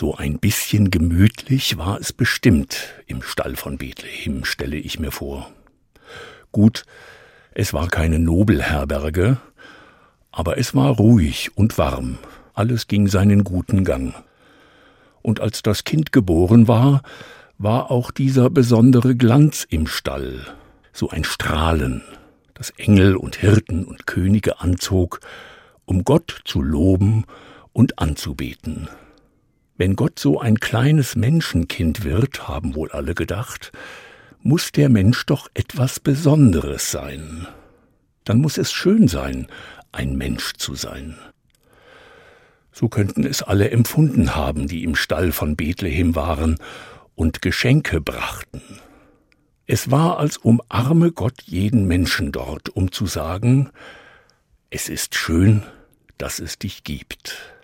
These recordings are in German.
So ein bisschen gemütlich war es bestimmt im Stall von Bethlehem, stelle ich mir vor. Gut, es war keine Nobelherberge, aber es war ruhig und warm, alles ging seinen guten Gang. Und als das Kind geboren war, war auch dieser besondere Glanz im Stall, so ein Strahlen, das Engel und Hirten und Könige anzog, um Gott zu loben und anzubeten. Wenn Gott so ein kleines Menschenkind wird, haben wohl alle gedacht, muss der Mensch doch etwas Besonderes sein. Dann muss es schön sein, ein Mensch zu sein. So könnten es alle empfunden haben, die im Stall von Bethlehem waren und Geschenke brachten. Es war, als umarme Gott jeden Menschen dort, um zu sagen, es ist schön, dass es dich gibt.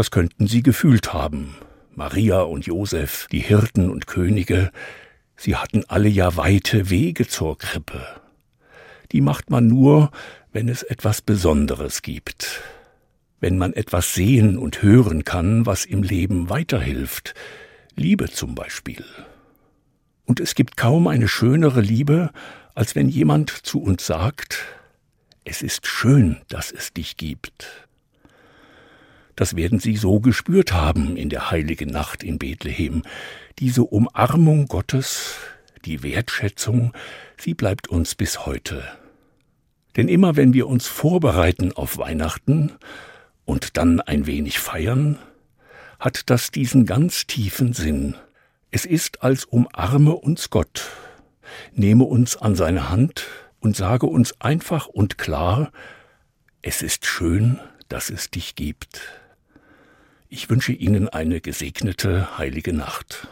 Das könnten sie gefühlt haben, Maria und Josef, die Hirten und Könige, sie hatten alle ja weite Wege zur Krippe. Die macht man nur, wenn es etwas Besonderes gibt, wenn man etwas sehen und hören kann, was im Leben weiterhilft, Liebe zum Beispiel. Und es gibt kaum eine schönere Liebe, als wenn jemand zu uns sagt, es ist schön, dass es dich gibt. Das werden Sie so gespürt haben in der heiligen Nacht in Bethlehem. Diese Umarmung Gottes, die Wertschätzung, sie bleibt uns bis heute. Denn immer wenn wir uns vorbereiten auf Weihnachten und dann ein wenig feiern, hat das diesen ganz tiefen Sinn. Es ist, als umarme uns Gott, nehme uns an seine Hand und sage uns einfach und klar, es ist schön, dass es dich gibt. Ich wünsche Ihnen eine gesegnete heilige Nacht.